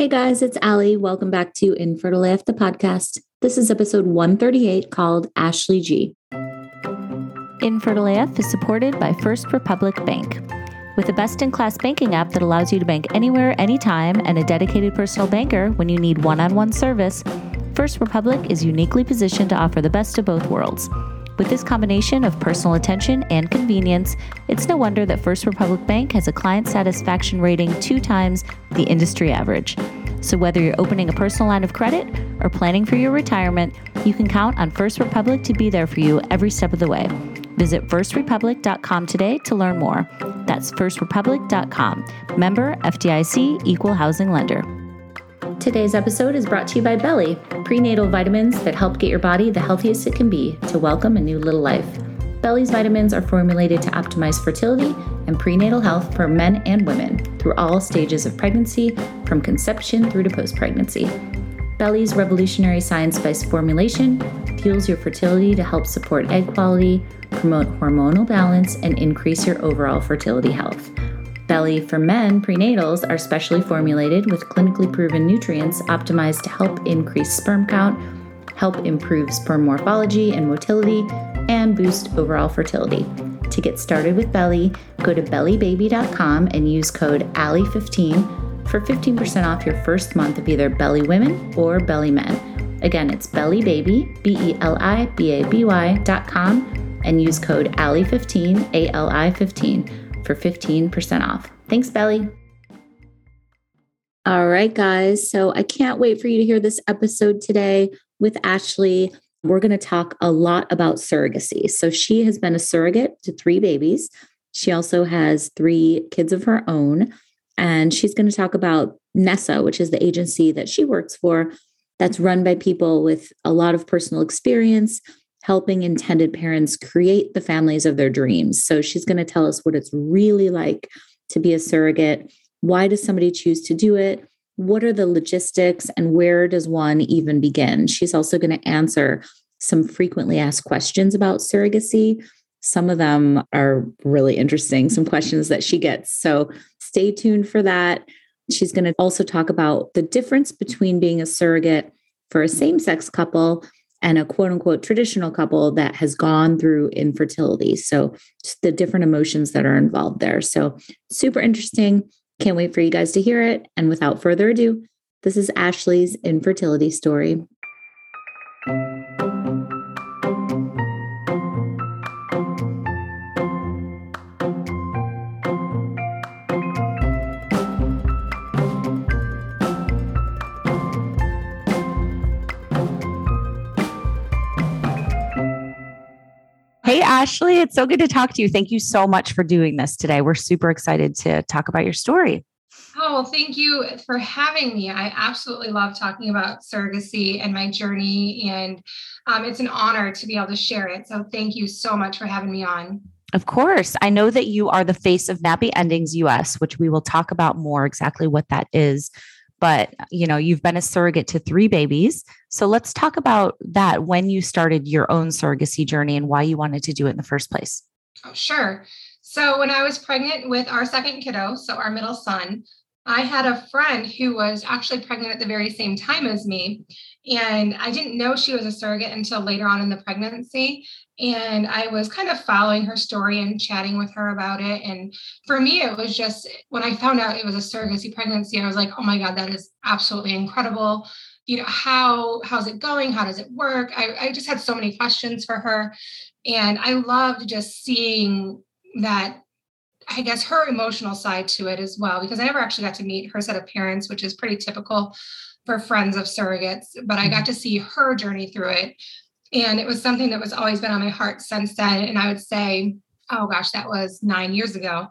Hey guys, it's Ali. Welcome back to Infertile AF, the podcast. This is episode 138 called Ashley G. Infertile AF is supported by First Republic Bank. With a best in class banking app that allows you to bank anywhere, anytime, and a dedicated personal banker when you need one on one service, First Republic is uniquely positioned to offer the best of both worlds. With this combination of personal attention and convenience, it's no wonder that First Republic Bank has a client satisfaction rating two times the industry average. So, whether you're opening a personal line of credit or planning for your retirement, you can count on First Republic to be there for you every step of the way. Visit firstrepublic.com today to learn more. That's firstrepublic.com. Member FDIC Equal Housing Lender. Today's episode is brought to you by Beli, prenatal vitamins that help get your body the healthiest it can be to welcome a new little life. Beli's vitamins are formulated to optimize fertility and prenatal health for men and women through all stages of pregnancy, from conception through to post pregnancy. Beli's revolutionary science based formulation fuels your fertility to help support egg quality, promote hormonal balance, and increase your overall fertility health. Beli for Men prenatals are specially formulated with clinically proven nutrients optimized to help increase sperm count, help improve sperm morphology and motility, and boost overall fertility. To get started with Beli, go to belibaby.com and use code ALI15 for 15% off your first month of either Beli Women or Beli Men. Again, it's belibaby, B E L I B A B Y.com, and use code ALI15, A L I 15 for 15% off. Thanks, Beli. All right, guys. So I can't wait for you to hear this episode today with Ashley. We're going to talk a lot about surrogacy. So she has been a surrogate to three babies. She also has three kids of her own. And she's going to talk about NESA, which is the agency that she works for, that's run by people with a lot of personal experience helping intended parents create the families of their dreams. So she's going to tell us what it's really like to be a surrogate. Why does somebody choose to do it? What are the logistics and where does one even begin? She's also going to answer some frequently asked questions about surrogacy. Some of them are really interesting, some questions that she gets. So stay tuned for that. She's going to also talk about the difference between being a surrogate for a same sex couple and a quote unquote traditional couple that has gone through infertility. So, just the different emotions that are involved there. So, super interesting. Can't wait for you guys to hear it. And without further ado, this is Ashley's infertility story. Hey, Ashley, it's so good to talk to you. Thank you so much for doing this today. We're super excited to talk about your story. Oh, well, thank you for having me. I absolutely love talking about surrogacy and my journey, and um, it's an honor to be able to share it. So, thank you so much for having me on. Of course. I know that you are the face of Nappy Endings US, which we will talk about more exactly what that is but you know you've been a surrogate to three babies. So let's talk about that when you started your own surrogacy journey and why you wanted to do it in the first place. Oh, sure. So when i was pregnant with our second kiddo so our middle son i had a friend who was actually pregnant at the very same time as me and i didn't know she was a surrogate until later on in the pregnancy and I was kind of following her story and chatting with her about it. And for me, it was just when I found out it was a surrogacy pregnancy, I was like, oh my God, that is absolutely incredible. You know, how how's it going? How does it work? I, I just had so many questions for her. And I loved just seeing that I guess her emotional side to it as well, because I never actually got to meet her set of parents, which is pretty typical for friends of surrogates, but I got mm-hmm. to see her journey through it. And it was something that was always been on my heart since then. And I would say, oh gosh, that was nine years ago.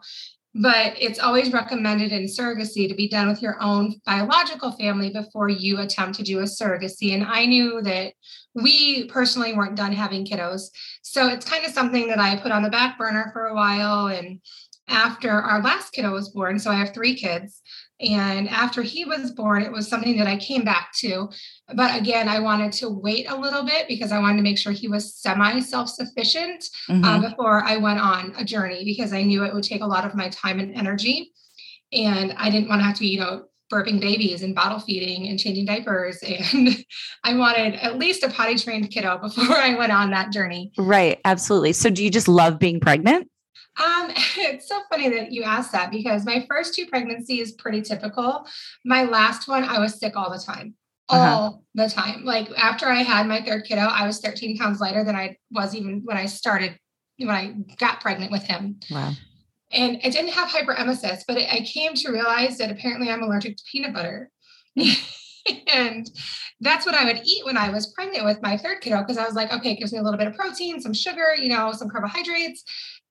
But it's always recommended in surrogacy to be done with your own biological family before you attempt to do a surrogacy. And I knew that we personally weren't done having kiddos. So it's kind of something that I put on the back burner for a while. And after our last kiddo was born, so I have three kids, and after he was born, it was something that I came back to. But again, I wanted to wait a little bit because I wanted to make sure he was semi self sufficient uh, mm-hmm. uh, before I went on a journey because I knew it would take a lot of my time and energy. And I didn't want to have to you know, burping babies and bottle feeding and changing diapers. And I wanted at least a potty trained kiddo before I went on that journey. Right. Absolutely. So do you just love being pregnant? Um, it's so funny that you asked that because my first two pregnancies pretty typical. My last one, I was sick all the time. Uh-huh. All the time. Like after I had my third kiddo, I was 13 pounds lighter than I was even when I started, when I got pregnant with him. Wow. And I didn't have hyperemesis, but I came to realize that apparently I'm allergic to peanut butter. and that's what I would eat when I was pregnant with my third kiddo because I was like, okay, it gives me a little bit of protein, some sugar, you know, some carbohydrates.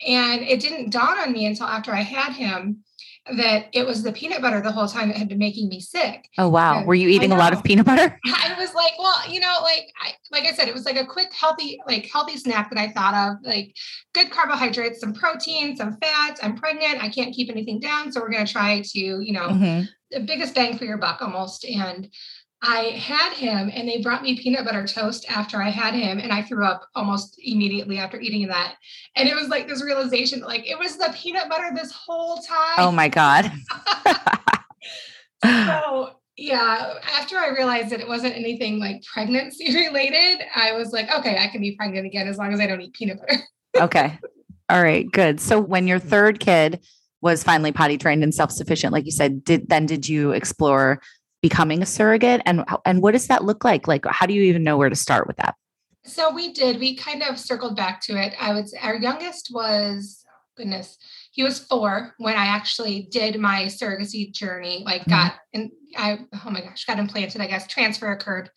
And it didn't dawn on me until after I had him that it was the peanut butter the whole time that had been making me sick. Oh wow. And Were you eating a lot of peanut butter? I was like, well, you know, like I like I said, it was like a quick, healthy, like healthy snack that I thought of, like good carbohydrates, some protein, some fats. I'm pregnant. I can't keep anything down. So we're gonna try to, you know, mm-hmm. the biggest bang for your buck almost. And I had him and they brought me peanut butter toast after I had him and I threw up almost immediately after eating that. And it was like this realization like it was the peanut butter this whole time. Oh my god. so, yeah, after I realized that it wasn't anything like pregnancy related, I was like, okay, I can be pregnant again as long as I don't eat peanut butter. okay. All right, good. So when your mm-hmm. third kid was finally potty trained and self-sufficient like you said, did then did you explore becoming a surrogate and and what does that look like like how do you even know where to start with that so we did we kind of circled back to it i would say our youngest was goodness he was four when i actually did my surrogacy journey like mm-hmm. got and i oh my gosh got implanted i guess transfer occurred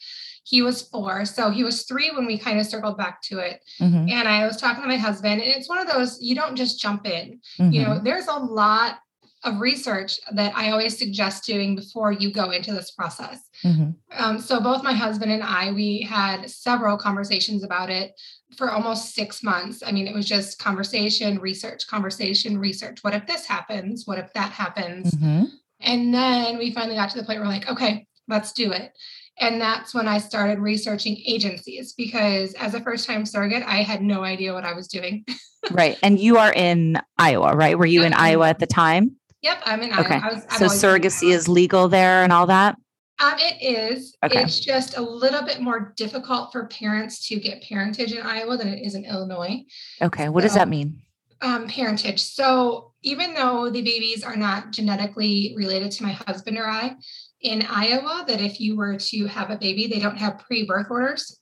he was four so he was three when we kind of circled back to it mm-hmm. and i was talking to my husband and it's one of those you don't just jump in mm-hmm. you know mm-hmm. there's a lot of research that I always suggest doing before you go into this process. Mm-hmm. Um, so both my husband and I, we had several conversations about it for almost six months. I mean, it was just conversation, research, conversation, research. What if this happens? What if that happens? Mm-hmm. And then we finally got to the point where we're like, okay, let's do it. And that's when I started researching agencies because as a first time surrogate, I had no idea what I was doing. right. And you are in Iowa, right? Were you in Iowa at the time? Yep, I'm in okay. Iowa. Was, so surrogacy is legal there and all that? Um, it is. Okay. It's just a little bit more difficult for parents to get parentage in Iowa than it is in Illinois. Okay. What so, does that mean? Um, parentage. So even though the babies are not genetically related to my husband or I, in Iowa, that if you were to have a baby, they don't have pre-birth orders.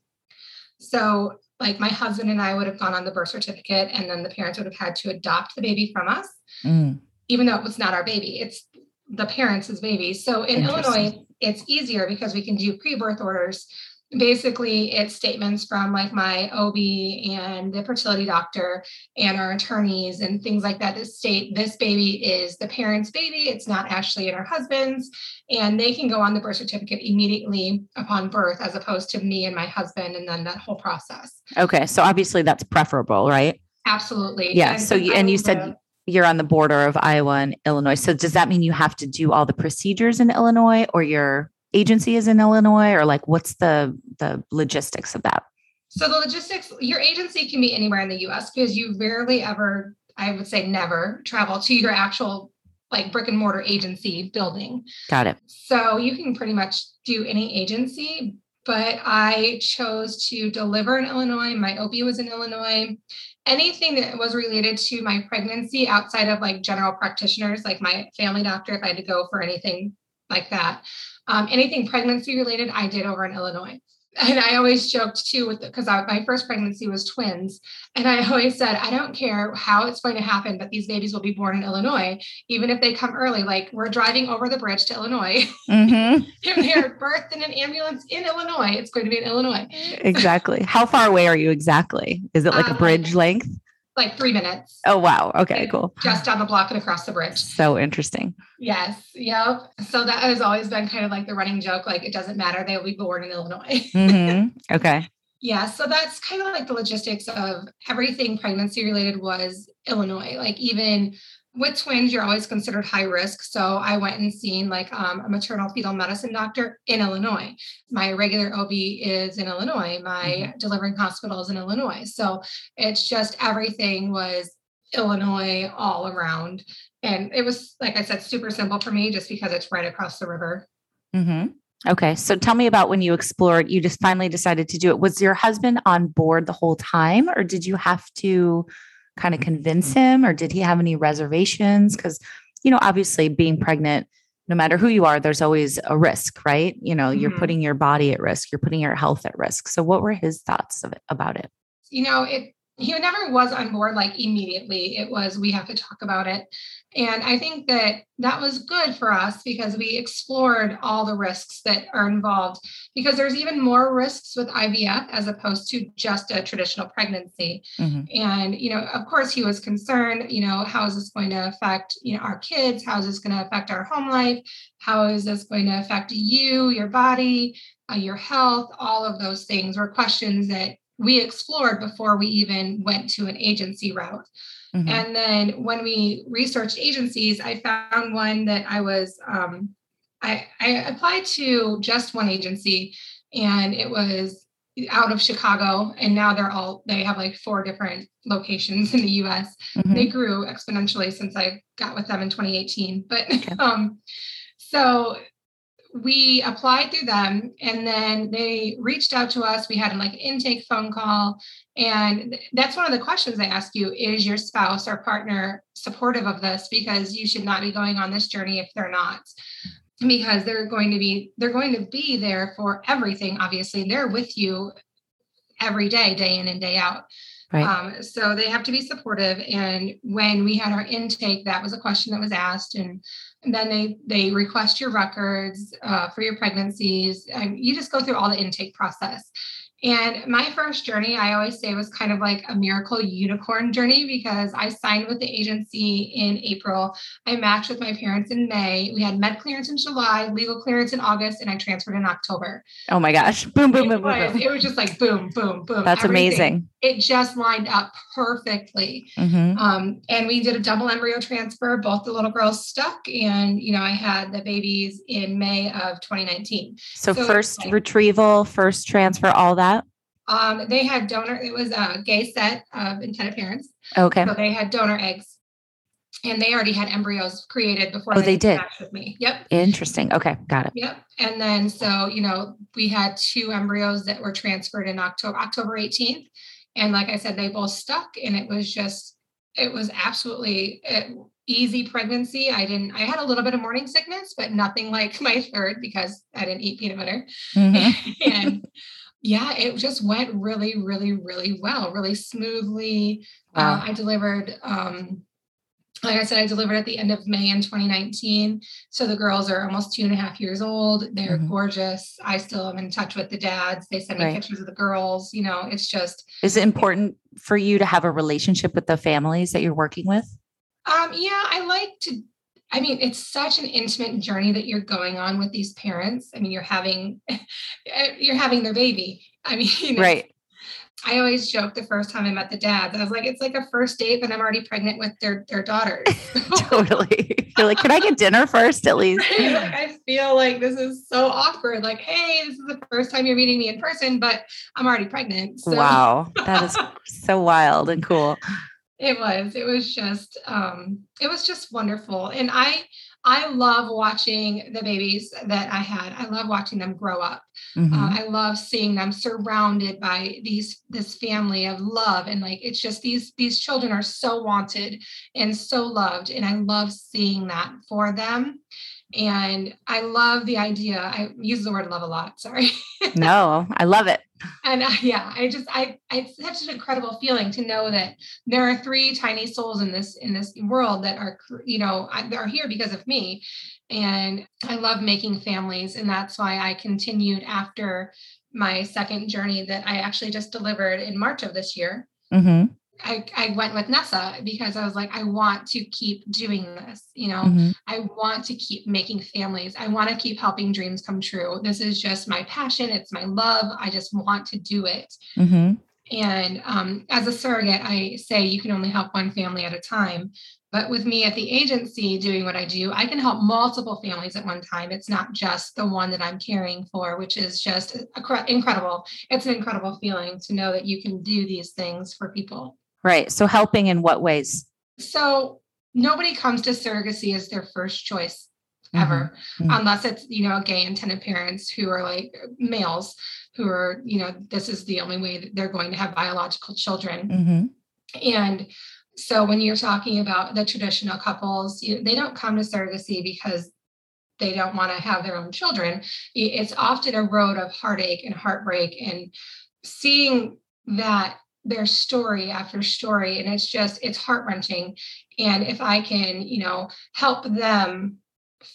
So like my husband and I would have gone on the birth certificate and then the parents would have had to adopt the baby from us. Mm even though it was not our baby, it's the parents' baby. So in Illinois, it's easier because we can do pre-birth orders. Basically, it's statements from like my OB and the fertility doctor and our attorneys and things like that that state this baby is the parent's baby. It's not Ashley and her husband's. And they can go on the birth certificate immediately upon birth, as opposed to me and my husband, and then that whole process. Okay. So obviously that's preferable, right? Absolutely. Yeah. And so you, and you said you're on the border of Iowa and Illinois. So does that mean you have to do all the procedures in Illinois or your agency is in Illinois or like what's the the logistics of that? So the logistics your agency can be anywhere in the US because you rarely ever I would say never travel to your actual like brick and mortar agency building. Got it. So you can pretty much do any agency, but I chose to deliver in Illinois. My OB was in Illinois anything that was related to my pregnancy outside of like general practitioners, like my family doctor, if I had to go for anything like that, um, anything pregnancy related, I did over in Illinois and I always joked too with because my first pregnancy was twins, and I always said I don't care how it's going to happen, but these babies will be born in Illinois, even if they come early. Like we're driving over the bridge to Illinois. Mm-hmm. if they're birthed in an ambulance in Illinois, it's going to be in Illinois. exactly. How far away are you exactly? Is it like um, a bridge length? Like three minutes. Oh wow. Okay, cool. Just down the block and across the bridge. So interesting. Yes. Yep. So that has always been kind of like the running joke. Like it doesn't matter. They will be born in Illinois. Mm-hmm. Okay. yeah. So that's kind of like the logistics of everything pregnancy related was Illinois. Like even with twins, you're always considered high risk. So I went and seen like um, a maternal fetal medicine doctor in Illinois. My regular OB is in Illinois. My mm-hmm. delivering hospital is in Illinois. So it's just everything was Illinois all around. and it was like I said, super simple for me just because it's right across the river. Mm-hmm. Okay. So tell me about when you explored, you just finally decided to do it. Was your husband on board the whole time, or did you have to kind of convince him, or did he have any reservations? Because, you know, obviously being pregnant, no matter who you are, there's always a risk, right? You know, you're Mhm. putting your body at risk, you're putting your health at risk. So, what were his thoughts of it, about it? you know, it he never was on board like immediately. It was we have to talk about it. And I think that that was good for us because we explored all the risks that are involved because there's even more risks with IVF as opposed to just a traditional pregnancy. Mhm. And, you know, of course he was concerned, you know, how is this going to affect, you know, our kids? How is this going to affect our home life? How is this going to affect you, your body, uh, your health? All of those things were questions that we explored before we even went to an agency route. Mhm. And then when we researched agencies, I found one that I was, um, I, I applied to just one agency and it was out of Chicago. And now they're all, they have like four different locations in the US. Mhm. They grew exponentially since I got with them in 2018. But Okay. um, so we applied through them and then they reached out to us. We had like an intake phone call. And that's one of the questions they ask you is your spouse or partner supportive of this? Because you should not be going on this journey if they're not. Because they're going to be they're going to be there for everything. Obviously, they're with you every day, day in and day out. Right. Um, so they have to be supportive. And when we had our intake, that was a question that was asked. And, and then they they request your records uh, for your pregnancies. And you just go through all the intake process. And my first journey, I always say, was kind of like a miracle unicorn journey because I signed with the agency in April. I matched with my parents in May. We had med clearance in July, legal clearance in August, and I transferred in October. oh my gosh. Boom, boom, boom, boom, boom. it was just like boom, boom, boom. That's everything. amazing. It just lined up perfectly. Mhm. Um, and we did a double embryo transfer. Both the little girls stuck, and you know, I had the babies in May of 2019. So, So first like- retrieval, first transfer, all that. Um, they had donor. It was a gay set of intended parents, Okay. so they had donor eggs, and they already had embryos created before. Oh, they did? with me. Yep. Interesting. Okay. Got it. Yep. And then so, you know, we had two embryos that were transferred in October, October 18th. And like I said, they both stuck and it was just, it was absolutely uh, easy pregnancy. I didn't, I had a little bit of morning sickness, but nothing like my third because I didn't eat peanut butter. Mhm. and yeah, it just went really, really, really well, really smoothly. Wow. Uh, I delivered, um, like I said, I delivered at the end of May in 2019. So the girls are almost two and a half years old. They're Mhm. gorgeous. I still am in touch with the dads. They send me Right. pictures of the girls. You know, it's just, Is it important for you to have a relationship with the families that you're working with? um, yeah, I like to. I mean, it's such an intimate journey that you're going on with these parents. I mean, you're having, you're having their baby. I mean, Right. I always joke the first time I met the dads. I was like, it's like a first date, but I'm already pregnant with their their daughters. totally. You're like, can I get dinner first at least? Right? Like I feel like this is so awkward. Like, hey, this is the first time you're meeting me in person, but I'm already pregnant. So Wow. That is so wild and cool. it was. It was just um, it was just wonderful. And I I love watching the babies that I had. I love watching them grow up. Mhm. Uh, I love seeing them surrounded by these this family of love and like it's just these these children are so wanted and so loved and I love seeing that for them. And I love the idea. I use the word love a lot. Sorry. no, I love it. and uh, yeah, I just I, it's such an incredible feeling to know that there are three tiny souls in this in this world that are you know are here because of me, and I love making families, and that's why I continued after my second journey that I actually just delivered in March of this year. hmm I, I went with Nessa because I was like, I want to keep doing this. You know, hmm I want to keep making families. I want to keep helping dreams come true. This is just my passion. It's my love. I just want to do it. hmm And um, as a surrogate, I say you can only help one family at a time. But with me at the agency doing what I do, I can help multiple families at one time. It's not just the one that I'm caring for, which is just incredible. It's an incredible feeling to know that you can do these things for people. Right. So helping in what ways? So nobody comes to surrogacy as their first choice ever mm-hmm. unless it's you know gay intended parents who are like males who are you know this is the only way that they're going to have biological children mm-hmm. and so when you're talking about the traditional couples you, they don't come to surrogacy because they don't want to have their own children it's often a road of heartache and heartbreak and seeing that their story after story and it's just it's heart wrenching and if i can you know help them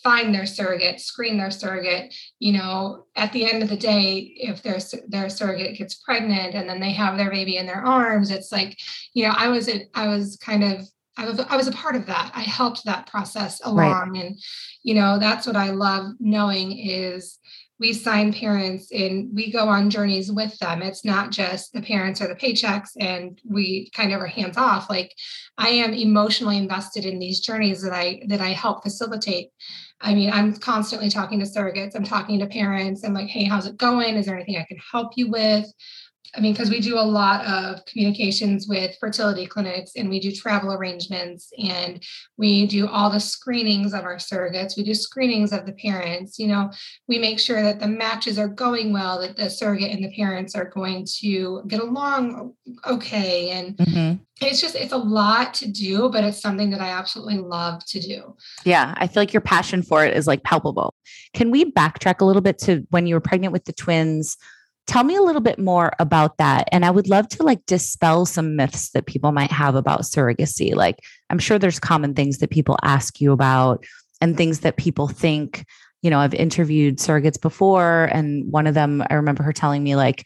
find their surrogate, screen their surrogate. You know, at the end of the day, if their their surrogate gets pregnant and then they have their baby in their arms, it's like, you know, I was I was kind of I was I was a part of that. I helped that process along, right. and you know, that's what I love knowing is we sign parents and we go on journeys with them. It's not just the parents or the paychecks and we kind of are hands off. Like I am emotionally invested in these journeys that I that I help facilitate. I mean, I'm constantly talking to surrogates, I'm talking to parents. I'm like, hey, how's it going? Is there anything I can help you with? I mean, because we do a lot of communications with fertility clinics and we do travel arrangements and we do all the screenings of our surrogates. We do screenings of the parents. You know, we make sure that the matches are going well, that the surrogate and the parents are going to get along okay. And mm-hmm. it's just, it's a lot to do, but it's something that I absolutely love to do. Yeah. I feel like your passion for it is like palpable. Can we backtrack a little bit to when you were pregnant with the twins? Tell me a little bit more about that. And I would love to like dispel some myths that people might have about surrogacy. Like, I'm sure there's common things that people ask you about and things that people think. You know, I've interviewed surrogates before, and one of them, I remember her telling me, like,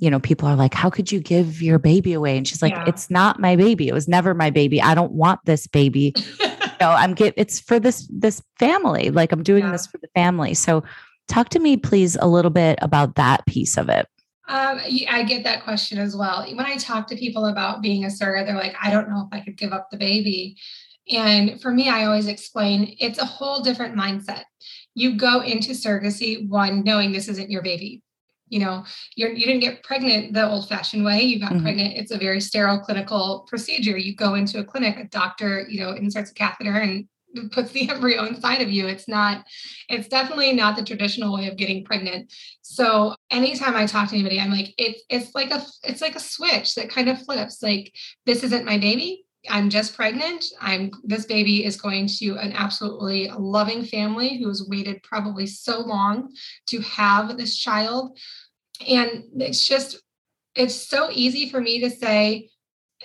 you know, people are like, how could you give your baby away? And she's like, yeah. it's not my baby. It was never my baby. I don't want this baby. you know, I'm get it's for this this family. Like I'm doing yeah. this for the family. So Talk to me, please, a little bit about that piece of it. Um, I get that question as well. When I talk to people about being a surrogate, they're like, I don't know if I could give up the baby. And for me, I always explain it's a whole different mindset. You go into surrogacy, one, knowing this isn't your baby. You know, you're, you didn't get pregnant the old fashioned way. You got mm-hmm. pregnant. It's a very sterile clinical procedure. You go into a clinic, a doctor, you know, inserts a catheter and puts the embryo inside of you. It's not, it's definitely not the traditional way of getting pregnant. So anytime I talk to anybody, I'm like, it's it's like a it's like a switch that kind of flips. Like, this isn't my baby. I'm just pregnant. I'm this baby is going to an absolutely loving family who has waited probably so long to have this child. And it's just, it's so easy for me to say,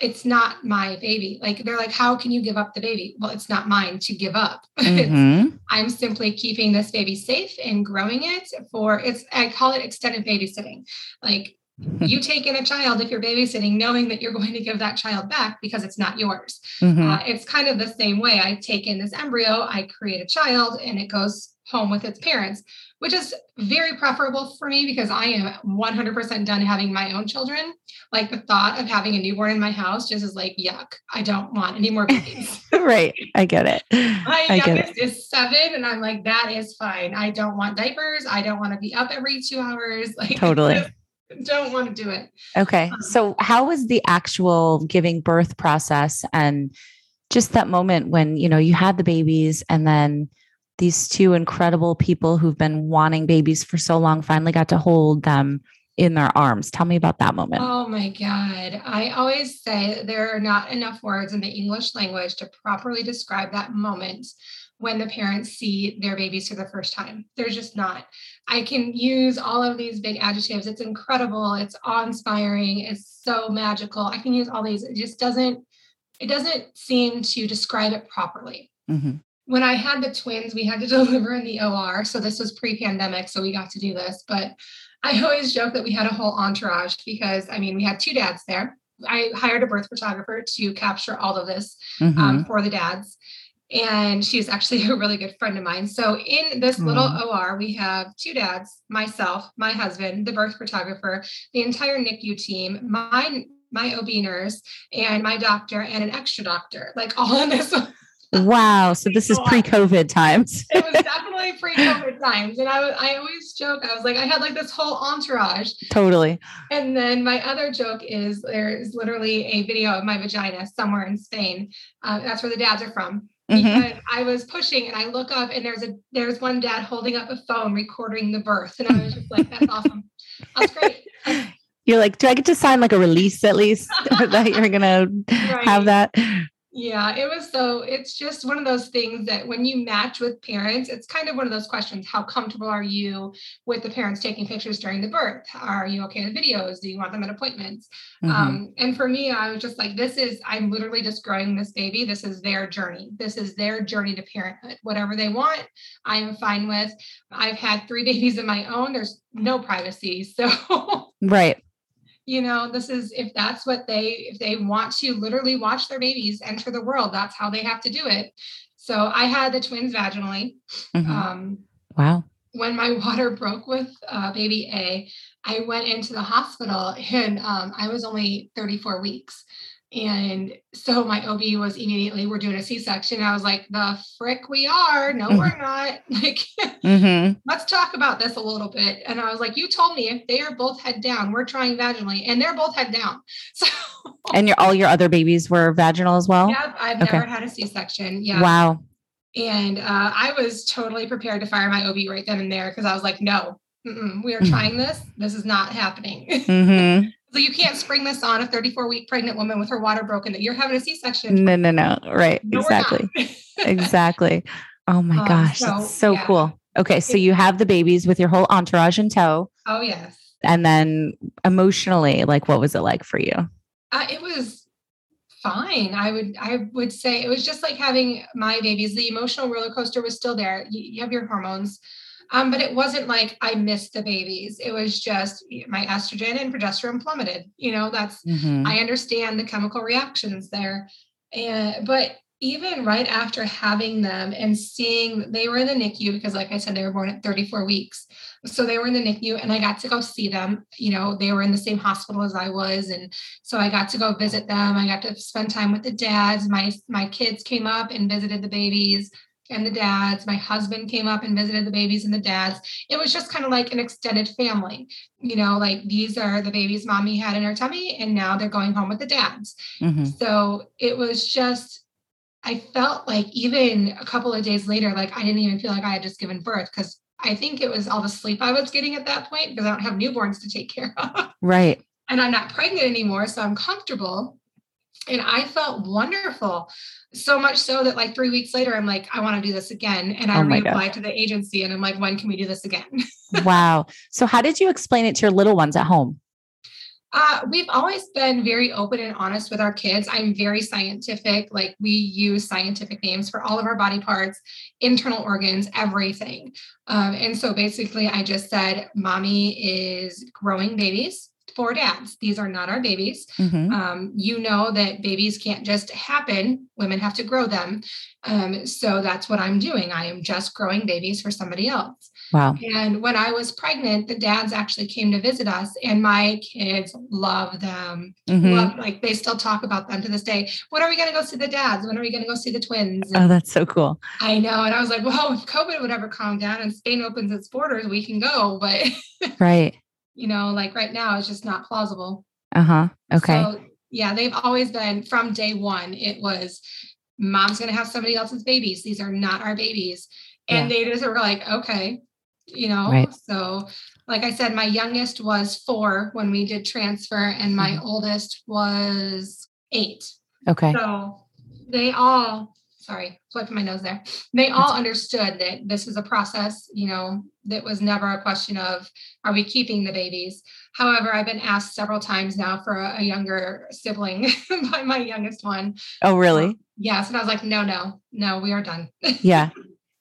it's not my baby. Like they're like, how can you give up the baby? Well, it's not mine to give up. Mm-hmm. I'm simply keeping this baby safe and growing it for it's I call it extended babysitting. Like you take in a child if you're babysitting, knowing that you're going to give that child back because it's not yours. Mm-hmm. Uh, it's kind of the same way. I take in this embryo, I create a child, and it goes home with its parents which is very preferable for me because I am 100% done having my own children. Like the thought of having a newborn in my house just is like, yuck, I don't want any more babies. right. I get it. My I youngest is seven, and I'm like, that is fine. I don't want diapers. I don't want to be up every two hours. Like, totally. don't want to do it. Okay. Um, so, how was the actual giving birth process and just that moment when, you know, you had the babies and then these two incredible people who've been wanting babies for so long finally got to hold them in their arms. Tell me about that moment. Oh my God. I always say there are not enough words in the English language to properly describe that moment when the parents see their babies for the first time. There's just not. I can use all of these big adjectives. It's incredible. It's awe-inspiring. It's so magical. I can use all these. It just doesn't, it doesn't seem to describe it properly. Mm-hmm when I had the twins, we had to deliver in the OR. So this was pre pandemic. So we got to do this. But I always joke that we had a whole entourage because, I mean, we had two dads there. I hired a birth photographer to capture all of this um, mm-hmm. um, for the dads. And she's actually a really good friend of mine. So in this mm-hmm. little OR, we have two dads, myself, my husband, the birth photographer, the entire NICU team, my my OB nurse, and my doctor, and an extra doctor, like all in this Wow. So this is pre COVID times. it was definitely pre COVID times. And I, I always joke, I was like, I had like this whole entourage. Totally. And then my other joke is there is literally a video of my vagina somewhere in Spain. Uh, that's where the dads are from. Mhm. Because I was pushing and I look up and there's a there's one dad holding up a phone recording the birth. And I was just like, that's awesome. That's great. You're like, do I get to sign like a release at least that you're going to have that? Yeah, it was so it's just one of those things that when you match with parents, it's kind of one of those questions. How comfortable are you with the parents taking pictures during the birth? Are you okay with videos? Do you want them at appointments? Mhm. Um, and for me, I was just like, this is, I'm literally just growing this baby. This is their journey. This is their journey to parenthood. Whatever they want, I am fine with. I've had three babies of my own. There's no privacy. So right. You know this is if that's what they if they want to literally watch their babies enter the world that's how they have to do it so i had the twins vaginally Mhm. um, wow. when my water broke with uh, baby a i went into the hospital and um, i was only 34 weeks and so my ob was immediately we're doing a c-section i was like the frick we are no we're not like hmm let's talk about this a little bit. And I was like, you told me if they are both head down, we're trying vaginally, and they're both head down. So And your all your other babies were vaginal as well? yeah, I've okay. never had a C-section. Yeah. Wow. And uh, I was totally prepared to fire my OB right then and there because I was like, no, we are Mm. trying this. This is not happening. hmm so you can't spring this on a 34 week pregnant woman with her water broken that you're having a C-section. No, no, no. Right. No, exactly. exactly. Oh my Um, gosh. so, that's so yeah. cool. Okay. So you have the babies with your whole entourage in tow. oh yes. And then emotionally, like what was it like for you? Uh, it was fine. I would I would say it was just like having my babies. The emotional roller coaster was still there. You, you have your hormones. Um, but it wasn't like I missed the babies. It was just my estrogen and progesterone plummeted. You know, that's Mhm. I understand the chemical reactions there. And but even right after having them and seeing they were in the NICU because like I said, they were born at 34 weeks. So they were in the NICU and I got to go see them. You know, they were in the same hospital as I was. And so I got to go visit them. I got to spend time with the dads. My my kids came up and visited the babies and the dads. My husband came up and visited the babies and the dads. It was just kind of like an extended family. You know, like these are the babies mommy had in her tummy, and now they're going home with the dads. Mhm. So it was just, I felt like even a couple of days later, like I didn't even feel like I had just given birth because I think it was all the sleep I was getting at that point because I don't have newborns to take care of. Right. and I'm not pregnant anymore. So I'm comfortable. And I felt wonderful. So much so that like three weeks later, I'm like, I want to do this again. And I Oh gosh. reapplied to the agency and I'm like, when can we do this again? wow. So how did you explain it to your little ones at home? Uh, we've always been very open and honest with our kids. I'm very scientific. Like we use scientific names for all of our body parts, internal organs, everything. Um, and so basically, I just said, Mommy is growing babies for dads. These are not our babies. Mhm. Um, you know that babies can't just happen, women have to grow them. Um, so that's what I'm doing. I am just growing babies for somebody else. Wow. And when I was pregnant, the dads actually came to visit us, and my kids love them. Mhm. Love, like they still talk about them to this day. When are we going to go see the dads? When are we going to go see the twins? Oh, that's so cool. I know. And I was like, well, if COVID would ever calm down and Spain opens its borders, we can go. But, Right. You know, like right now, it's just not plausible. Uh huh. Okay. So, yeah, they've always been from day one. It was mom's going to have somebody else's babies. These are not our babies. And they just were like, okay, you know. Right. So, like I said, my youngest was four when we did transfer, and my Mhm. oldest was eight. okay. So they all, sorry, flipping my nose there. They all understood that this was a process, you know, that was never a question of are we keeping the babies? However, I've been asked several times now for a, a younger sibling by my youngest one. oh, um, really? Yes. And I was like, no, no, no, we are done. Yeah.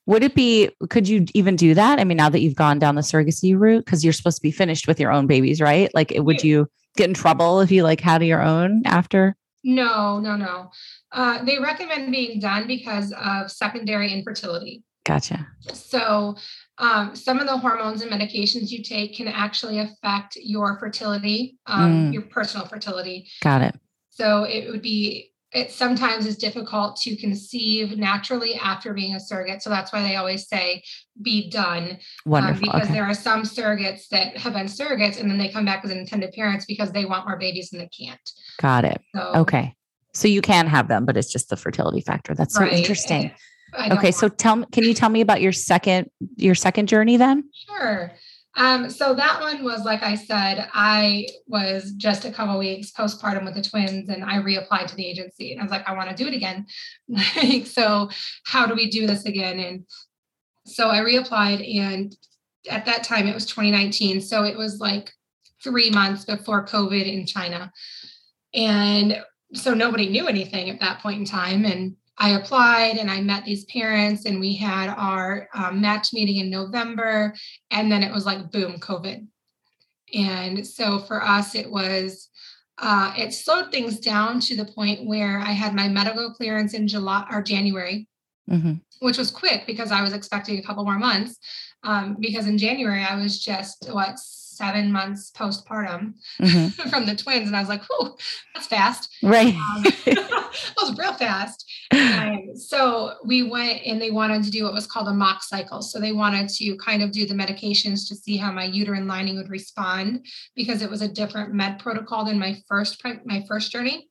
Would it be, could you even do that? I mean, now that you've gone down the surrogacy route, because you're supposed to be finished with your own babies, right? Like, would you get in trouble if you like had your own after? No, no, no. Uh, they recommend being done because of secondary infertility. Gotcha. So, um, some of the hormones and medications you take can actually affect your fertility, um, Mm. your personal fertility. Got it. So, it would be it sometimes is difficult to conceive naturally after being a surrogate. So that's why they always say be done. Um, Wonderful. Um, because okay. there are some surrogates that have been surrogates and then they come back as intended parents because they want more babies and they can't. Got it. So, Okay. So you can have them, but it's just the fertility factor. That's so right. interesting. Okay. So tell me, can you tell me about your second, your second journey then? Sure. Um, so that one was like I said, I was just a couple weeks postpartum with the twins, and I reapplied to the agency, and I was like, I want to do it again. like, so how do we do this again? And so I reapplied, and at that time it was 2019, so it was like three months before COVID in China, and so nobody knew anything at that point in time, and I applied and I met these parents, and we had our um, match meeting in November. And then it was like, boom, COVID. And so for us, it was, uh, it slowed things down to the point where I had my medical clearance in July or January, hmm which was quick because I was expecting a couple more months. Um, because in January, I was just what, seven months postpartum hmm from the twins. And I was like, whew, that's fast. Right. Um, that was real fast. And so we went and they wanted to do what was called a mock cycle. So they wanted to kind of do the medications to see how my uterine lining would respond because it was a different med protocol than my first my first journey.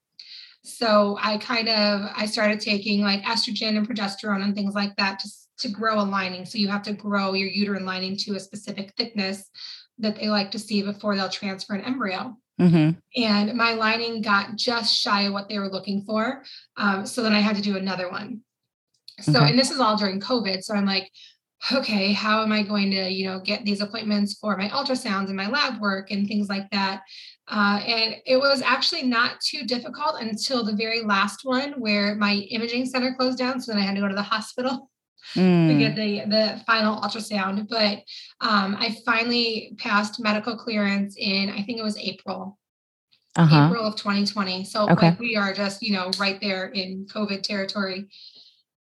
So I kind of I started taking like estrogen and progesterone and things like that to, to grow a lining. So you have to grow your uterine lining to a specific thickness that they like to see before they'll transfer an embryo hmm and my lining got just shy of what they were looking for. Um, so then I had to do another one. So, Okay. and this is all during COVID. So I'm like, okay, how am I going to, you know, get these appointments for my ultrasounds and my lab work and things like that? Uh, and it was actually not too difficult until the very last one where my imaging center closed down. So then I had to go to the hospital to Mm. get the the final ultrasound. But um, I finally passed medical clearance in I think it was April, Uh-huh. April of 2020. So Okay. like we are just you know right there in COVID territory.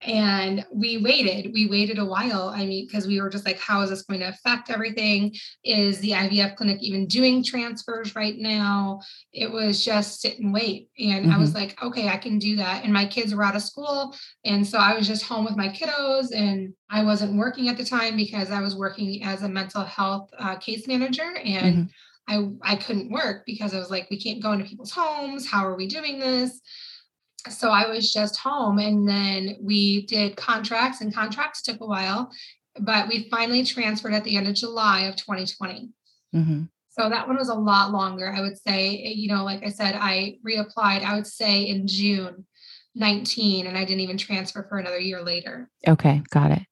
And we waited, we waited a while. I mean, because we were just like, how is this going to affect everything? Is the IVF clinic even doing transfers right now? It was just sit and wait. And I was like, okay, I can do that. And my kids were out of school. And so I was just home with my kiddos and I wasn't working at the time because I was working as a mental health uh, case manager and I, I couldn't work because I was like, we can't go into people's homes. How are we doing this? So I was just home and then we did contracts and contracts took a while, but we finally transferred at the end of July of 2020. hmm So that one was a lot longer. I would say, you know, like I said, I reapplied, I would say in June 19, and I didn't even transfer for another year later. Okay. Got it.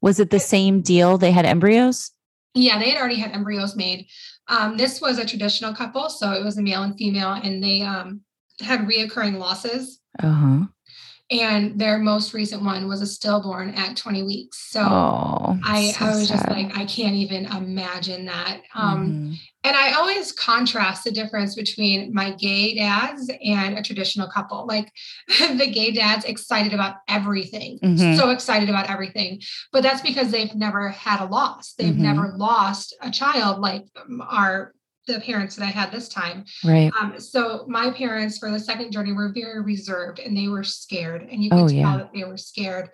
Was it the same deal? They had embryos? Yeah, they had already had embryos made. Um, this was a traditional couple, so it was a male and female, and they um, had reoccurring losses. Uh-huh. And their most recent one was a stillborn at 20 weeks. So Oh, I, so I was just like, I can't even imagine that. Um, Mhm. And I always contrast the difference between my gay dads and a traditional couple. Like the gay dads excited about everything, Mhm. so excited about everything. But that's because they've never had a loss. They've Mhm. never lost a child like um, our the parents that I had this time. Right. Um, so my parents for the second journey were very reserved and they were scared, and you could Oh, tell yeah. that they were scared.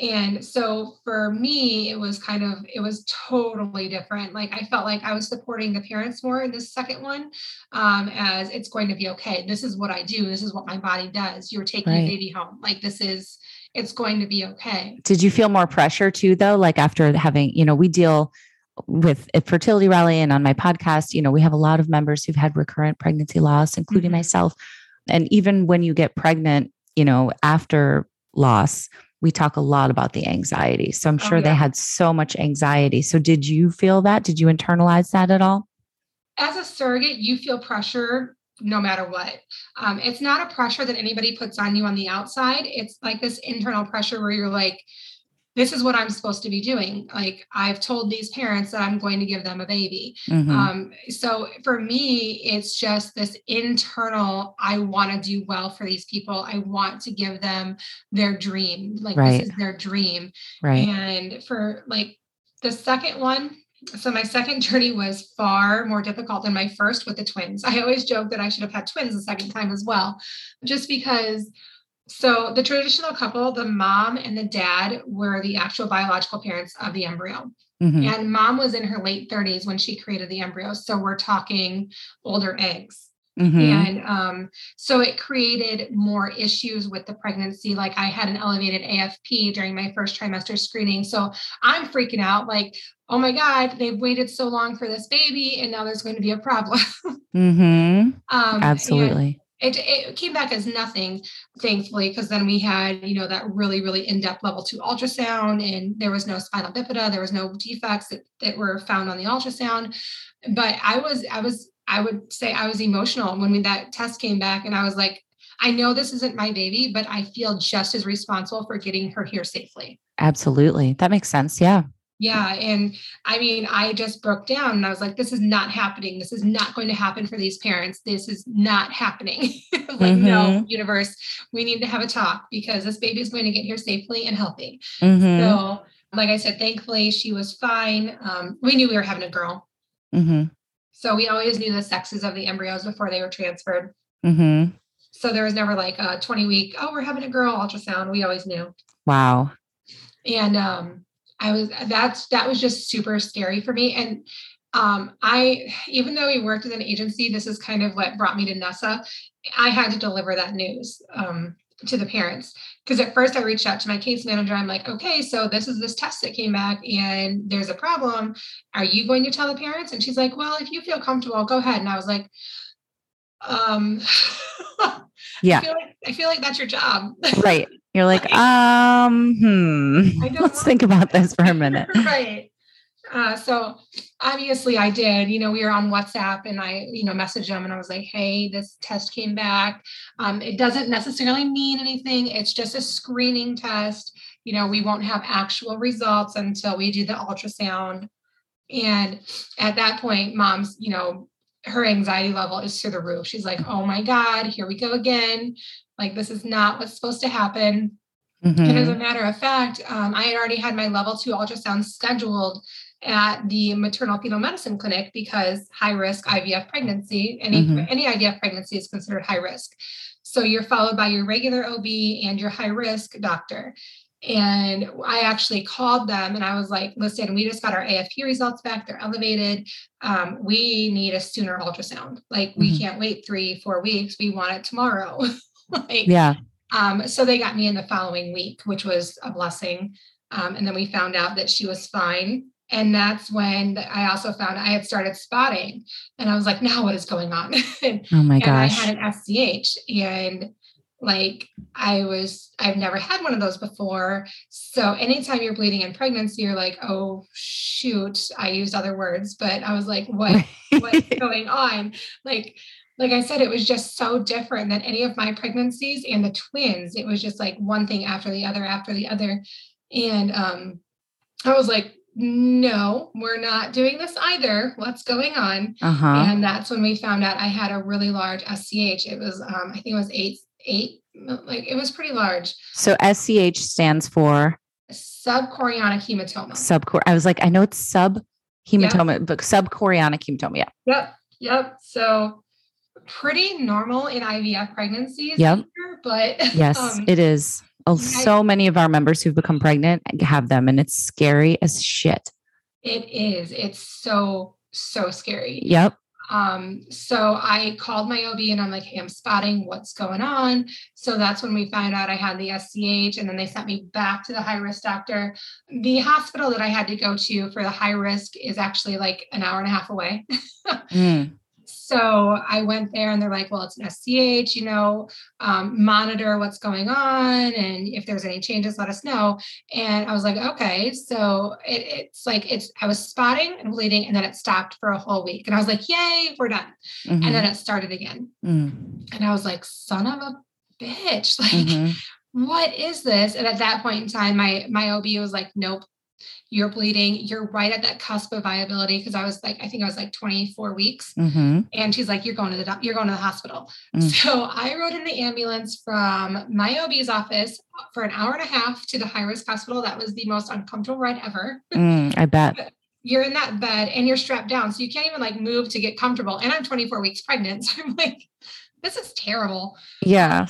And so for me, it was kind of it was totally different. Like I felt like I was supporting the parents more in this second one, um, as it's going to be okay. This is what I do. This is what my body does. You're taking Right. a baby home. Like this is it's going to be okay. Did you feel more pressure too, though? Like after having, you know, we deal with a fertility rally and on my podcast, you know, we have a lot of members who've had recurrent pregnancy loss, including Mhm. myself. And even when you get pregnant, you know, after loss, we talk a lot about the anxiety. So I'm Oh, sure they had so much anxiety. So did you feel that? Did you internalize that at all? as a surrogate, you feel pressure no matter what. Um, it's not a pressure that anybody puts on you on the outside. It's like this internal pressure where you're like, this is what I'm supposed to be doing. Like, I've told these parents that I'm going to give them a baby. Mhm. Um, so for me, it's just this internal, I want to do well for these people. I want to give them their dream. Like, Right. this is their dream. right. And for like the second one, so my second journey was far more difficult than my first with the twins. I always joke that I should have had twins the second time as well, just because So the traditional couple, the mom and the dad were the actual biological parents of the embryo. Mhm. And mom was in her late 30s when she created the embryo. So we're talking older eggs. Mhm. And um, so it created more issues with the pregnancy. Like I had an elevated AFP during my first trimester screening. So I'm freaking out like, oh my God, they've waited so long for this baby and now there's going to be a problem. Mhm. um, Absolutely. It, it came back as nothing, thankfully, because then we had, you know, that really, really in-depth level two ultrasound and there was no spinal bifida, there was no defects that, that were found on the ultrasound. But I was, I was, I would say I was emotional when we, that test came back and I was like, I know this isn't my baby, but I feel just as responsible for getting her here safely. Absolutely. That makes sense. Yeah. Yeah. And I mean, I just broke down and I was like, this is not happening. This is not going to happen for these parents. This is not happening. like, no, universe, we need to have a talk because this baby is going to get here safely and healthy. Mhm. So, like I said, thankfully she was fine. Um, we knew we were having a girl. Mhm. So we always knew the sexes of the embryos before they were transferred. Mhm. So there was never like a 20 week, oh, we're having a girl ultrasound. We always knew. Wow. and um i was that's that was just super scary for me. And um i even though we worked with an agency this is kind of what brought me to nessa i had to deliver that news um to the parents. Because at first i reached out to my case manager. I'm like okay so this is this test that came back and there's a problem. Are you going to tell the parents? And she's like well if you feel comfortable go ahead. And i was like um Yeah. I feel like I feel like that's your job. Right. You're like, um, hmm. I don't Let's think about this for a minute. right. Uh, so obviously I did, you know, we were on WhatsApp and I, you know, messaged them and I was like, hey, this test came back. Um, it doesn't necessarily mean anything. It's just a screening test. You know, we won't have actual results until we do the ultrasound. And at that point, mom's, you know, her anxiety level is through the roof. She's like, oh my God, here we go again. Like, this is not what's supposed to happen. And as a matter of fact, um, I had already had my level two ultrasound scheduled at the maternal fetal medicine clinic because high risk IVF pregnancy, any Mhm. any IVF pregnancy is considered high risk. So you're followed by your regular OB and your high risk doctor. And I actually called them and I was like, listen, we just got our AFP results back. They're elevated. Um, we need a sooner ultrasound. Like, we Mhm. can't wait three, four weeks. We want it tomorrow. like, Yeah. um, so they got me in the following week, which was a blessing. Um, and then we found out that she was fine. And that's when I also found I had started spotting. And I was like, now what is going on? and Oh my and I had an SCH. And like I was, I've never had one of those before. So anytime you're bleeding in pregnancy, you're like, oh shoot, I used other words, but I was like, what what's going on? Like like i said it was just so different than any of my pregnancies and the twins. It was just like one thing after the other after the other. And um i was like no we're not doing this either. What's going on? Uh-huh. and that's when we found out i had a really large sch it was um i think it was eight eight like it was pretty large So SCH stands for subchorionic hematoma subcore. I was like, I know it's sub hematoma, but subchorionic hematoma. Yeah. Yep. Yep. So pretty normal in IVF pregnancies. Yep. But Yes, um, it is. Oh, so many of our members who've become pregnant have them, and it's scary as shit. it is. It's so, so scary. Yep. Um, so I called my OB and I'm like, hey, I'm spotting what's going on. So that's when we found out I had the SCH, and then they sent me back to the high risk doctor. The hospital that I had to go to for the high risk is actually like an hour and a half away. Mm. So I went there and they're like, well, it's an SCH, you know, um, monitor what's going on. And if there's any changes, let us know. And I was like, okay. So it, it's like, it's, I was spotting and bleeding and then it stopped for a whole week. And I was like, yay, we're done. Mhm. And then it started again. Mm. And I was like, son of a bitch. Like, Mhm. what is this? And at that point in time, my, my OB was like, nope. You're bleeding. You're right at that cusp of viability. Cause I was like, I think I was like 24 weeks. Mhm. And she's like, "You're going to the doc- you're going to the hospital." Mm. So I rode in the ambulance from my OB's office for an hour and a half to the high risk hospital. That was the most uncomfortable ride ever. Mm, I bet. You're in that bed and you're strapped down, so you can't even like move to get comfortable. And I'm 24 weeks pregnant, so I'm like, "This is terrible." Yeah.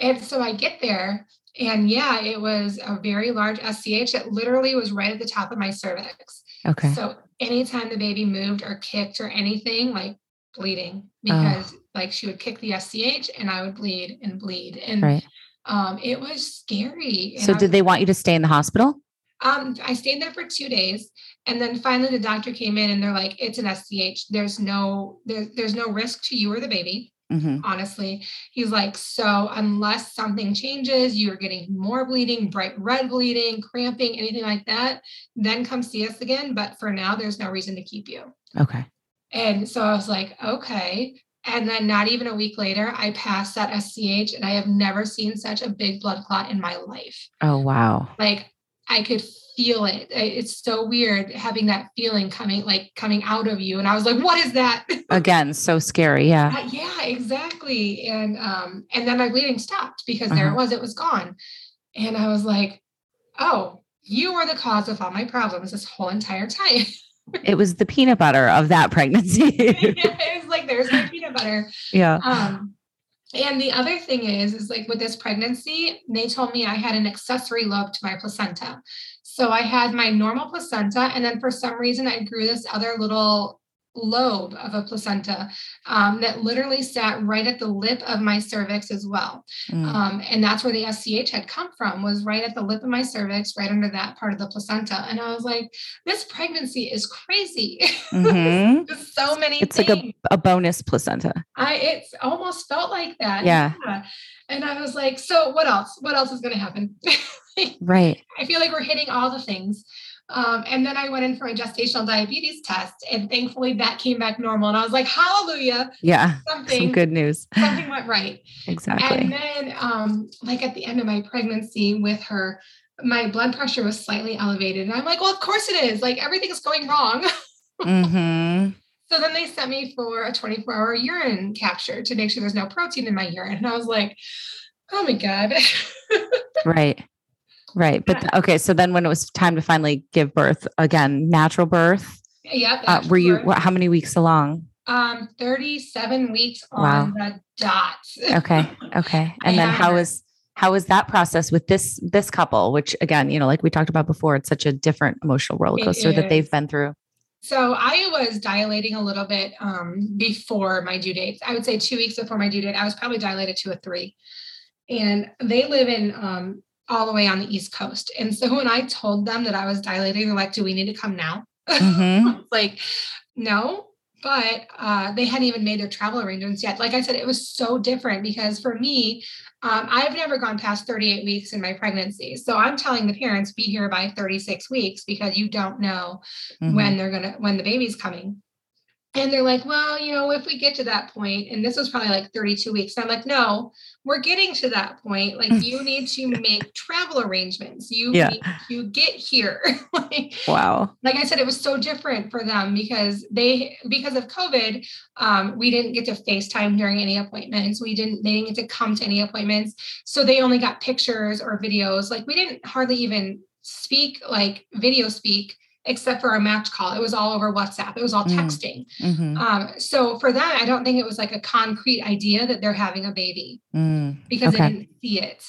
And so I get there and yeah, it was a very large SCH that literally was right at the top of my cervix. Okay. So anytime the baby moved or kicked or anything, like bleeding, because oh. like she would kick the SCH and I would bleed and bleed. And right. um, it was scary. So did they want you to stay in the hospital? Um, I stayed there for two days. And then finally the doctor came in and they're like, it's an SCH. There's no, there, there's no risk to you or the baby. Mm-hmm. Honestly, he's like, so unless something changes, you are getting more bleeding, bright red bleeding, cramping, anything like that, then come see us again. But for now, there's no reason to keep you. Okay. And so I was like, okay. And then not even a week later, I passed that SCH and I have never seen such a big blood clot in my life. Oh, wow. Like I could feel it. It's so weird having that feeling coming like coming out of you. And I was like, what is that? Again, so scary. Yeah. Uh, yeah, exactly. And um, and then my bleeding stopped because uh-huh. there it was, it was gone. And I was like, oh, you were the cause of all my problems this whole entire time. it was the peanut butter of that pregnancy. yeah, it was like there's my peanut butter. Yeah. Um, and the other thing is, is like with this pregnancy, they told me I had an accessory lobe to my placenta. So I had my normal placenta, and then for some reason, I grew this other little lobe of a placenta um, that literally sat right at the lip of my cervix as well. Mm. Um, and that's where the SCH had come from, was right at the lip of my cervix, right under that part of the placenta. And I was like, this pregnancy is crazy. Mm-hmm. so many It's things. like a, a, bonus placenta. I it almost felt like that. Yeah. yeah. And I was like, so what else? What else is going to happen? right. I feel like we're hitting all the things. Um, and then I went in for a gestational diabetes test, and thankfully that came back normal. And I was like, hallelujah. Yeah. Something some good news. something went right. Exactly. And then, um, like at the end of my pregnancy with her, my blood pressure was slightly elevated. And I'm like, well, of course it is. Like everything's going wrong. mm-hmm. So then they sent me for a 24 hour urine capture to make sure there's no protein in my urine. And I was like, oh my God. right. Right. But okay. So then when it was time to finally give birth again, natural birth. Yeah. Uh, were you, what, how many weeks along? Um, 37 weeks wow. on the dot. okay. Okay. And then how was, how was that process with this, this couple, which again, you know, like we talked about before, it's such a different emotional roller coaster that they've been through. So I was dilating a little bit um, before my due date. I would say two weeks before my due date, I was probably dilated to a three. And they live in um, all the way on the East Coast. And so when I told them that I was dilating, they're like, do we need to come now? Mm-hmm. like, no, but uh, they hadn't even made their travel arrangements yet. Like I said, it was so different because for me, um, I've never gone past 38 weeks in my pregnancy. So I'm telling the parents, be here by 36 weeks because you don't know mm-hmm. when they're to, when the baby's coming. And they're like, well, you know, if we get to that point, and this was probably like 32 weeks. I'm like, no, we're getting to that point. Like, you need to make travel arrangements. You yeah. need to get here. like, wow. Like I said, it was so different for them because they, because of COVID, um, we didn't get to FaceTime during any appointments. We didn't, they didn't get to come to any appointments. So they only got pictures or videos. Like, we didn't hardly even speak, like video speak except for a match call. It was all over WhatsApp. It was all mm. texting. Mm-hmm. Um, so for that, I don't think it was like a concrete idea that they're having a baby mm. because okay. they didn't see it.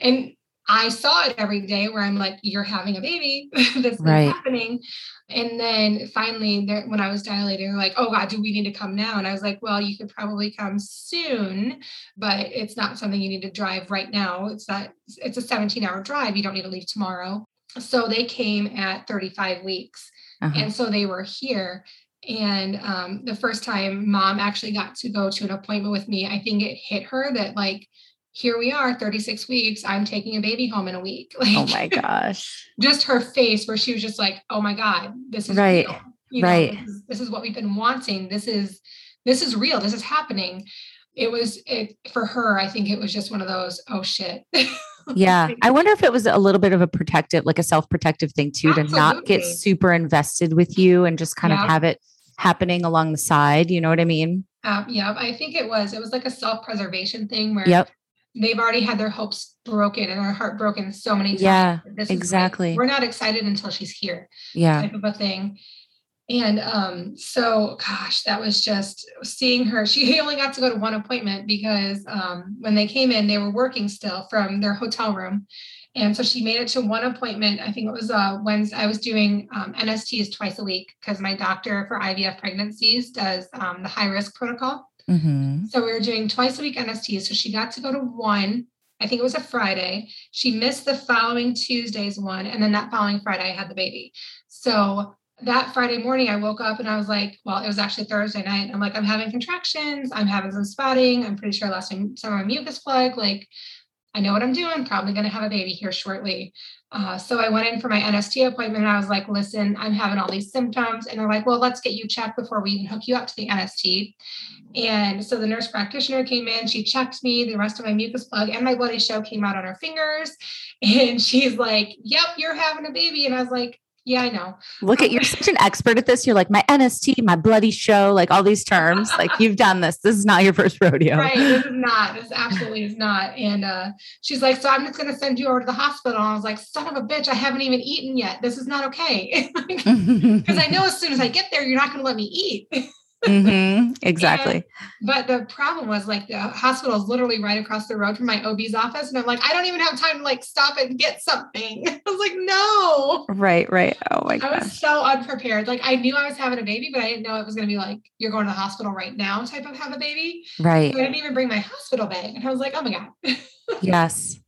And I saw it every day where I'm like, you're having a baby. this right. is happening. And then finally, when I was dilating, they're like, oh God, do we need to come now? And I was like, well, you could probably come soon, but it's not something you need to drive right now. It's not, it's a 17 hour drive. You don't need to leave tomorrow so they came at 35 weeks. Uh-huh. and so they were here. And um, the first time mom actually got to go to an appointment with me i think it hit her that like here we are 36 weeks. I'm taking a baby home in a week. Like oh my gosh. just her face where she was just like oh my god this is right. you know, right. this is, this is what we've been wanting. This is this is real. This is happening. It was it for her i think it was just one of those oh shit yeah. I wonder if it was a little bit of a protective, like a self protective thing too, Absolutely. to not get super invested with you and just kind of have it happening along the side. You know what I mean? Um, yeah, I think it was. It was like a self preservation thing where yep. they've already had their hopes broken and their heart broken so many times. Yeah, this exactly. Like, we're not excited until she's here. Yeah. Type of a thing. And um, so, gosh, that was just seeing her. She only got to go to one appointment because um, when they came in, they were working still from their hotel room. And so she made it to one appointment. I think it was uh, Wednesday. I was doing um, NSTs twice a week because my doctor for IVF pregnancies does um, the high risk protocol. Mm-hmm. So we were doing twice a week NSTs. So she got to go to one. I think it was a Friday. She missed the following Tuesday's one. And then that following Friday, I had the baby. So that Friday morning, I woke up and I was like, well, it was actually Thursday night. I'm like, I'm having contractions. I'm having some spotting. I'm pretty sure I lost some, of my mucus plug. Like, I know what I'm doing. Probably going to have a baby here shortly. Uh, so I went in for my NST appointment and I was like, listen, I'm having all these symptoms. And they're like, well, let's get you checked before we even hook you up to the NST. And so the nurse practitioner came in, she checked me, the rest of my mucus plug and my bloody show came out on her fingers. And she's like, yep, you're having a baby. And I was like, yeah, I know. Look at you're such an expert at this. You're like my NST, my bloody show, like all these terms. like you've done this. This is not your first rodeo. Right. This is not. This absolutely is not. And uh, she's like, so I'm just gonna send you over to the hospital. And I was like, son of a bitch, I haven't even eaten yet. This is not okay. Because I know as soon as I get there, you're not gonna let me eat. Mm-hmm. Exactly. And, but the problem was like the hospital is literally right across the road from my OB's office. And I'm like, I don't even have time to like stop and get something. I was like, no. Right, right. Oh my God. I was so unprepared. Like I knew I was having a baby, but I didn't know it was going to be like, you're going to the hospital right now type of have a baby. Right. So I didn't even bring my hospital bag. And I was like, oh my God. yes.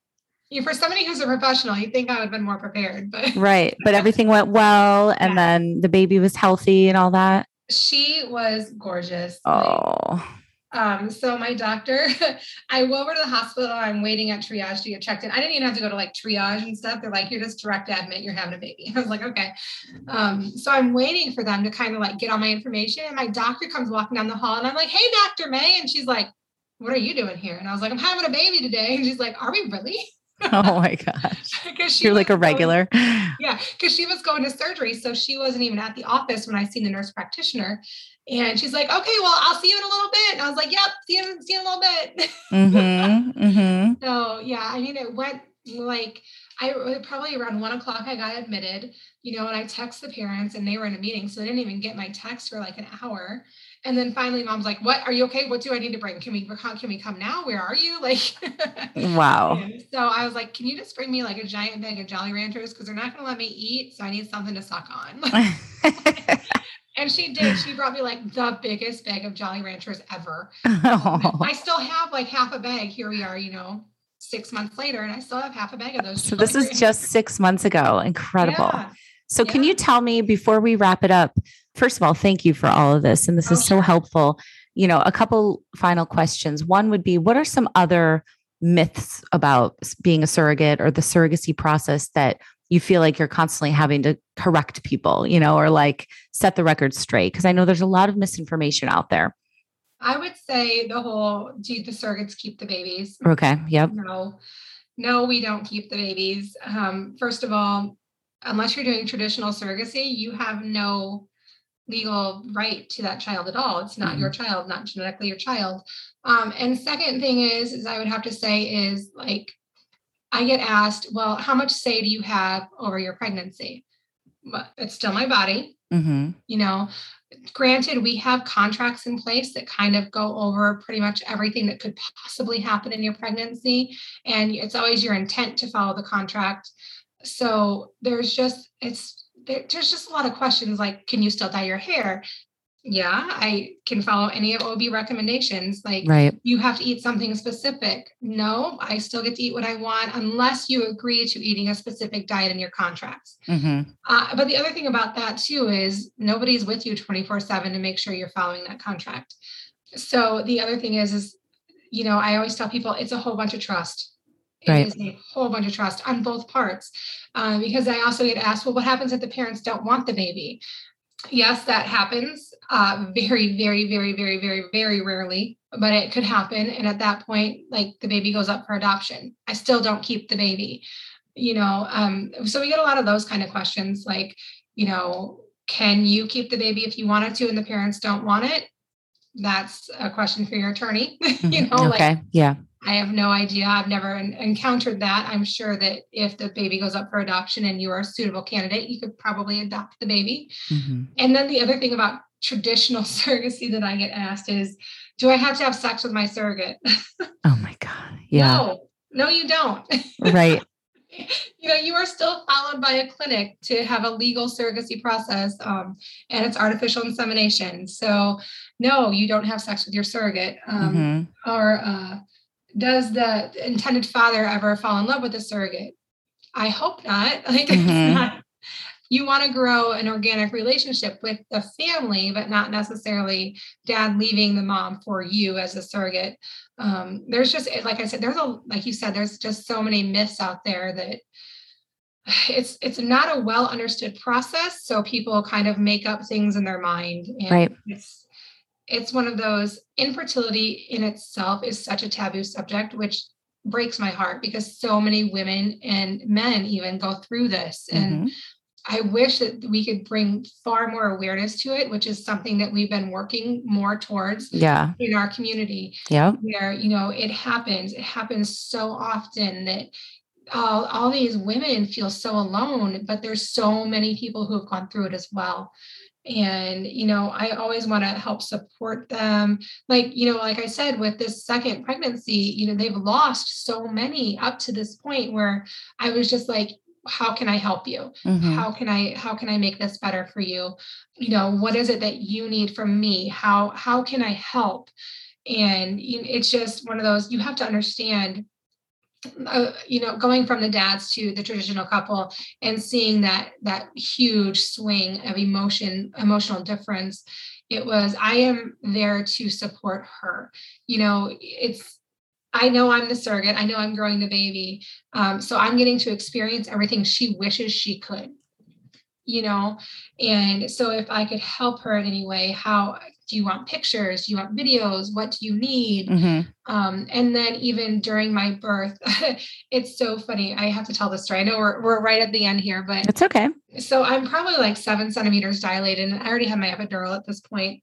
for somebody who's a professional, you think I would have been more prepared, but right. But everything went well. And yeah. then the baby was healthy and all that. She was gorgeous. Oh. Um, so my doctor, I go over to the hospital. I'm waiting at triage to get checked in. I didn't even have to go to like triage and stuff. They're like, you're just direct admit, you're having a baby. I was like, okay. Um, so I'm waiting for them to kind of like get all my information. And my doctor comes walking down the hall and I'm like, hey, Dr. May. And she's like, what are you doing here? And I was like, I'm having a baby today. And she's like, are we really? oh my gosh. Because You're like a regular. Going, yeah, because she was going to surgery. So she wasn't even at the office when I seen the nurse practitioner. And she's like, okay, well, I'll see you in a little bit. And I was like, yep, see you, see you in a little bit. Mm-hmm, mm-hmm. So yeah, I mean, it went like I probably around one o'clock I got admitted, you know, and I text the parents and they were in a meeting. So they didn't even get my text for like an hour. And then finally mom's like, what, are you okay? What do I need to bring? Can we, can we come now? Where are you? Like, wow. so I was like, can you just bring me like a giant bag of Jolly Ranchers? Cause they're not going to let me eat. So I need something to suck on. and she did. She brought me like the biggest bag of Jolly Ranchers ever. Oh. I still have like half a bag. Here we are, you know, six months later, and I still have half a bag of those. So this is just six months ago. Incredible. Yeah. So, yeah. can you tell me before we wrap it up? First of all, thank you for all of this. And this oh, is so helpful. You know, a couple final questions. One would be what are some other myths about being a surrogate or the surrogacy process that you feel like you're constantly having to correct people, you know, or like set the record straight? Because I know there's a lot of misinformation out there. I would say the whole do the surrogates keep the babies? Okay. Yep. No, no, we don't keep the babies. Um, first of all, unless you're doing traditional surrogacy, you have no legal right to that child at all. It's not mm-hmm. your child, not genetically your child. Um, and second thing is, is I would have to say is like, I get asked, well, how much say do you have over your pregnancy? But it's still my body. Mm-hmm. You know, granted, we have contracts in place that kind of go over pretty much everything that could possibly happen in your pregnancy. And it's always your intent to follow the contract. So there's just, it's, there, there's just a lot of questions like, can you still dye your hair? Yeah, I can follow any of OB recommendations. Like, right. you have to eat something specific. No, I still get to eat what I want unless you agree to eating a specific diet in your contracts. Mm-hmm. Uh, but the other thing about that too is nobody's with you 24 7 to make sure you're following that contract. So the other thing is, is, you know, I always tell people it's a whole bunch of trust. It right. is a whole bunch of trust on both parts. Uh, because I also get asked, well, what happens if the parents don't want the baby? Yes, that happens uh, very, very, very, very, very, very rarely, but it could happen. And at that point, like the baby goes up for adoption. I still don't keep the baby, you know. Um, so we get a lot of those kind of questions like, you know, can you keep the baby if you wanted to and the parents don't want it? That's a question for your attorney. you know, okay. like, yeah I have no idea. I've never encountered that. I'm sure that if the baby goes up for adoption and you are a suitable candidate, you could probably adopt the baby. Mm-hmm. And then the other thing about traditional surrogacy that I get asked is, do I have to have sex with my surrogate? oh my God. Yeah. No, no, you don't. Right. you know, you are still followed by a clinic to have a legal surrogacy process, um, and it's artificial insemination. So, no, you don't have sex with your surrogate. Um, mm-hmm. Or uh, does the intended father ever fall in love with the surrogate? I hope not. Like, mm-hmm. not, you want to grow an organic relationship with the family, but not necessarily dad leaving the mom for you as a surrogate. Um, there's just, like I said, there's a, like you said, there's just so many myths out there that it's it's not a well understood process so people kind of make up things in their mind and right. it's it's one of those infertility in itself is such a taboo subject which breaks my heart because so many women and men even go through this and mm-hmm. I wish that we could bring far more awareness to it, which is something that we've been working more towards yeah. in our community. Yeah. Where, you know, it happens. It happens so often that all, all these women feel so alone, but there's so many people who have gone through it as well. And, you know, I always want to help support them. Like, you know, like I said, with this second pregnancy, you know, they've lost so many up to this point where I was just like, how can i help you mm-hmm. how can i how can i make this better for you you know what is it that you need from me how how can i help and it's just one of those you have to understand uh, you know going from the dads to the traditional couple and seeing that that huge swing of emotion emotional difference it was i am there to support her you know it's I know I'm the surrogate. I know I'm growing the baby. Um, so I'm getting to experience everything she wishes she could, you know? And so if I could help her in any way, how do you want pictures? Do you want videos? What do you need? Mm-hmm. Um, and then even during my birth, it's so funny. I have to tell this story. I know we're, we're right at the end here, but it's okay. So I'm probably like seven centimeters dilated and I already have my epidural at this point.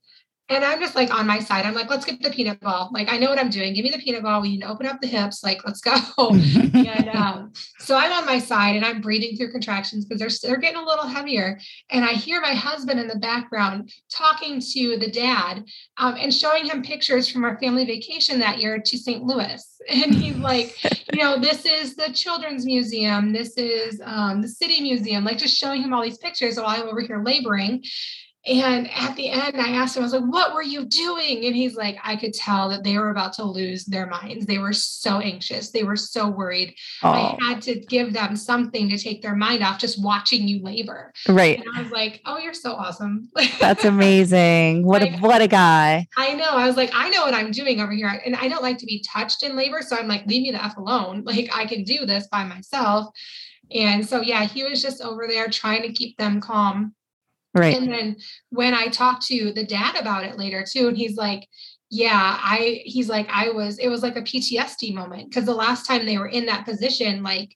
And I'm just like on my side. I'm like, let's get the peanut ball. Like, I know what I'm doing. Give me the peanut ball. We need to open up the hips. Like, let's go. and um, so I'm on my side and I'm breathing through contractions because they're they're getting a little heavier. And I hear my husband in the background talking to the dad um, and showing him pictures from our family vacation that year to St. Louis. And he's like, you know, this is the children's museum. This is um, the city museum. Like, just showing him all these pictures while I'm over here laboring. And at the end, I asked him, I was like, what were you doing? And he's like, I could tell that they were about to lose their minds. They were so anxious. They were so worried. Oh. I had to give them something to take their mind off just watching you labor. Right. And I was like, oh, you're so awesome. That's amazing. What like, a what a guy. I know. I was like, I know what I'm doing over here. And I don't like to be touched in labor. So I'm like, leave me the F alone. Like I can do this by myself. And so yeah, he was just over there trying to keep them calm Right. And then when I talked to the dad about it later too, and he's like, yeah, I, he's like, I was, it was like a PTSD moment because the last time they were in that position, like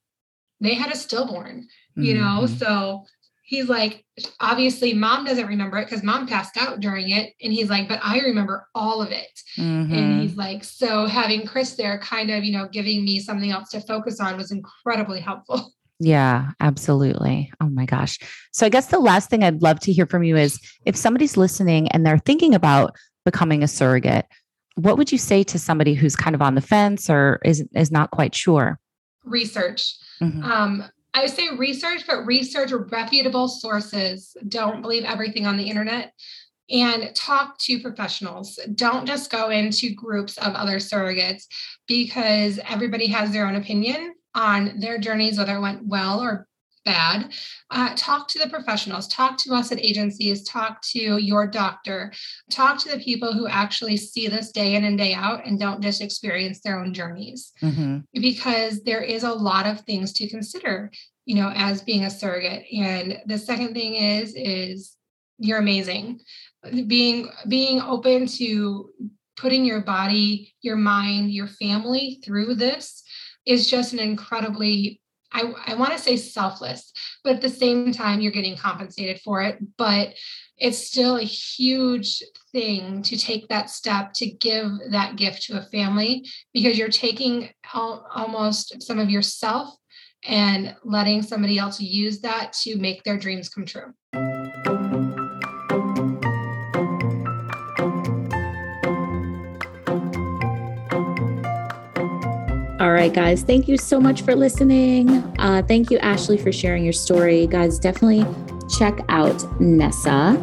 they had a stillborn, you mm-hmm. know? So he's like, obviously mom doesn't remember it because mom passed out during it. And he's like, but I remember all of it. Mm-hmm. And he's like, so having Chris there kind of, you know, giving me something else to focus on was incredibly helpful. Yeah, absolutely. Oh my gosh. So I guess the last thing I'd love to hear from you is if somebody's listening and they're thinking about becoming a surrogate, what would you say to somebody who's kind of on the fence or is is not quite sure? Research. Mm-hmm. Um, I would say research, but research reputable sources. Don't believe everything on the internet and talk to professionals. Don't just go into groups of other surrogates because everybody has their own opinion on their journeys, whether it went well or bad, uh, talk to the professionals, talk to us at agencies, talk to your doctor, talk to the people who actually see this day in and day out and don't just experience their own journeys. Mm-hmm. Because there is a lot of things to consider, you know, as being a surrogate. And the second thing is, is you're amazing. Being being open to putting your body, your mind, your family through this is just an incredibly I, I want to say selfless, but at the same time, you're getting compensated for it. But it's still a huge thing to take that step to give that gift to a family because you're taking almost some of yourself and letting somebody else use that to make their dreams come true. Right, guys. Thank you so much for listening. Uh, thank you, Ashley, for sharing your story. Guys, definitely check out Nessa,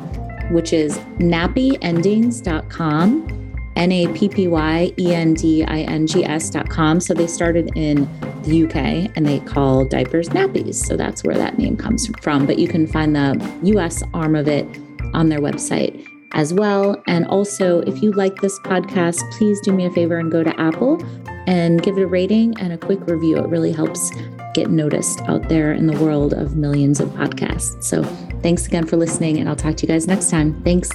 which is nappyendings.com. N A P P Y E N D I N G S.com. So they started in the UK and they call diapers nappies. So that's where that name comes from. But you can find the US arm of it on their website as well. And also, if you like this podcast, please do me a favor and go to Apple and give it a rating and a quick review. It really helps get noticed out there in the world of millions of podcasts. So thanks again for listening, and I'll talk to you guys next time. Thanks.